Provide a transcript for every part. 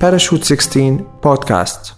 باراشوت 16 بودكاست.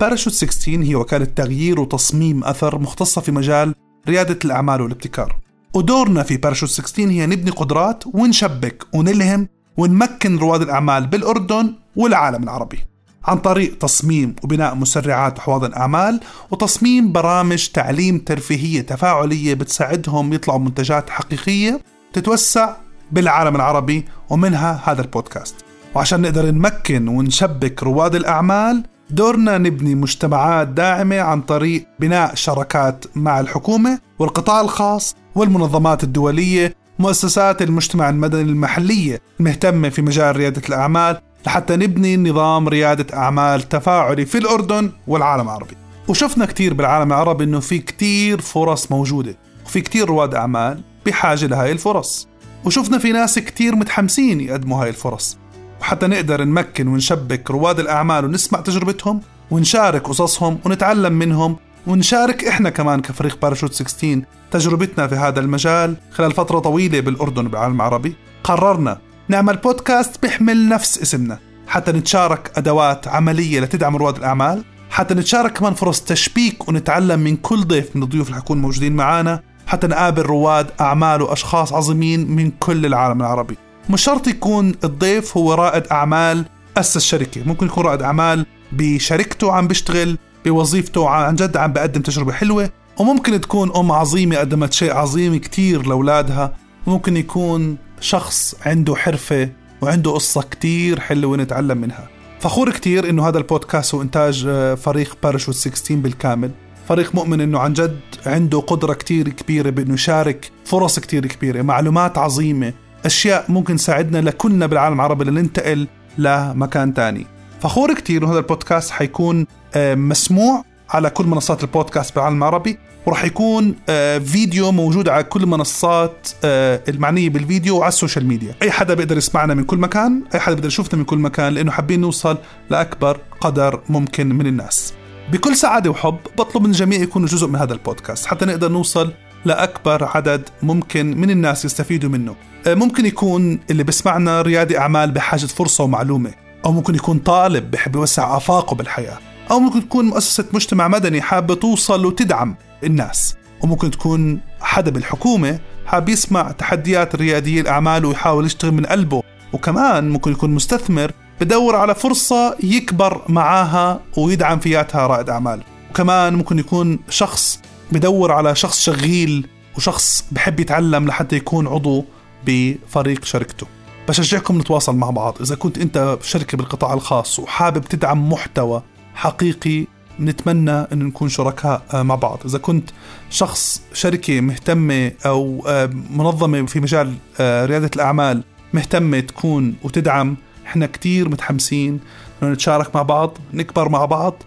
باراشوت 16 هي وكالة تغيير وتصميم أثر مختصة في مجال ريادة الأعمال والابتكار. ودورنا في باراشوت 16 هي نبني قدرات ونشبك ونلهم ونمكن رواد الأعمال بالأردن والعالم العربي. عن طريق تصميم وبناء مسرعات وحواضن أعمال وتصميم برامج تعليم ترفيهية تفاعلية بتساعدهم يطلعوا منتجات حقيقية تتوسع بالعالم العربي ومنها هذا البودكاست. وعشان نقدر نمكن ونشبك رواد الأعمال دورنا نبني مجتمعات داعمة عن طريق بناء شراكات مع الحكومة والقطاع الخاص والمنظمات الدولية مؤسسات المجتمع المدني المحلية المهتمة في مجال ريادة الأعمال لحتى نبني نظام ريادة أعمال تفاعلي في الأردن والعالم العربي. وشفنا كتير بالعالم العربي أنه في كتير فرص موجودة وفي كتير رواد أعمال بحاجة لهاي الفرص. وشفنا في ناس كتير متحمسين يقدموا هاي الفرص. وحتى نقدر نمكن ونشبك رواد الأعمال ونسمع تجربتهم ونشارك قصصهم ونتعلم منهم ونشارك إحنا كمان كفريق باراشوت 16 تجربتنا في هذا المجال. خلال فترة طويلة بالأردن وبالعالم العربي قررنا نعمل بودكاست بيحمل نفس اسمنا. حتى نتشارك أدوات عملية لتدعم رواد الأعمال. حتى نتشارك كمان فرص تشبيك ونتعلم من كل ضيف من الضيوف اللي حيكونوا موجودين معنا حتى نقابل رواد أعمال وأشخاص عظيمين من كل العالم العربي. مش شرط يكون الضيف هو رائد أعمال أسس شركة. ممكن يكون رائد أعمال بشركته عم بيشتغل بوظيفته عن جد عم بقدم تجربة حلوة وممكن تكون أم عظيمة قدمت شيء عظيم كتير لأولادها. ممكن يكون شخص عنده حرفة وعنده قصة كتير حلوة نتعلم منها. فخور كتير إنه هذا البودكاست هو إنتاج آه، فريق باراشوت 16 بالكامل. فريق مؤمن إنه عن جد عنده قدرة كتير كبيرة بإنه يشارك فرص كتير كبيرة معلومات عظيمة. أشياء ممكن تساعدنا لكلنا بالعالم العربي لننتقل لمكان تاني. فخور كتير إنه هذا البودكاست حيكون آه، مسموع على كل منصات البودكاست بالعالم العربي وراح يكون آه، فيديو موجود على كل المنصات آه، المعنية بالفيديو وعلى ال social media. أي حدا بيقدر يسمعنا من كل مكان أي حدا بيقدر يشوفنا من كل مكان لأنه حابين نوصل لأكبر قدر ممكن من الناس. بكل سعادة وحب بطلب من الجميع يكونوا جزء من هذا البودكاست حتى نقدر نوصل لأكبر عدد ممكن من الناس يستفيدوا منه. ممكن يكون اللي بسمعنا ريادي أعمال بحاجة فرصة ومعلومة أو ممكن يكون طالب بحب يوسع آفاقه بالحياة أو ممكن تكون مؤسسة مجتمع مدني حابة توصل وتدعم الناس وممكن تكون حدا بالحكومة حاب يسمع تحديات رياديي الأعمال ويحاول يشتغل من قلبه وكمان ممكن يكون مستثمر بدور على فرصة يكبر معاها ويدعم فياتها رائد أعمال وكمان ممكن يكون شخص بدور على شخص شغيل وشخص بحب يتعلم لحتى يكون عضو بفريق شركته. بشجعكم نتواصل مع بعض. إذا كنت أنت شركة بالقطاع الخاص وحابب تدعم محتوى حقيقي نتمنى أن نكون شركاء آه، مع بعض. إذا كنت شخص شركة مهتمة أو آه، منظمة في مجال آه، ريادة الأعمال مهتمة تكون وتدعم إحنا كتير متحمسين إنه نتشارك مع بعض نكبر مع بعض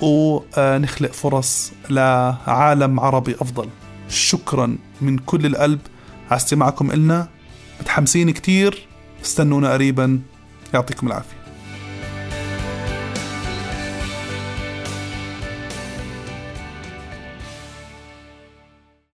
ونخلق فرص لعالم عربي أفضل. شكرا من كل القلب. على استماعكم إلنا. متحمسين كتير استنونا قريبا. يعطيكم العافية.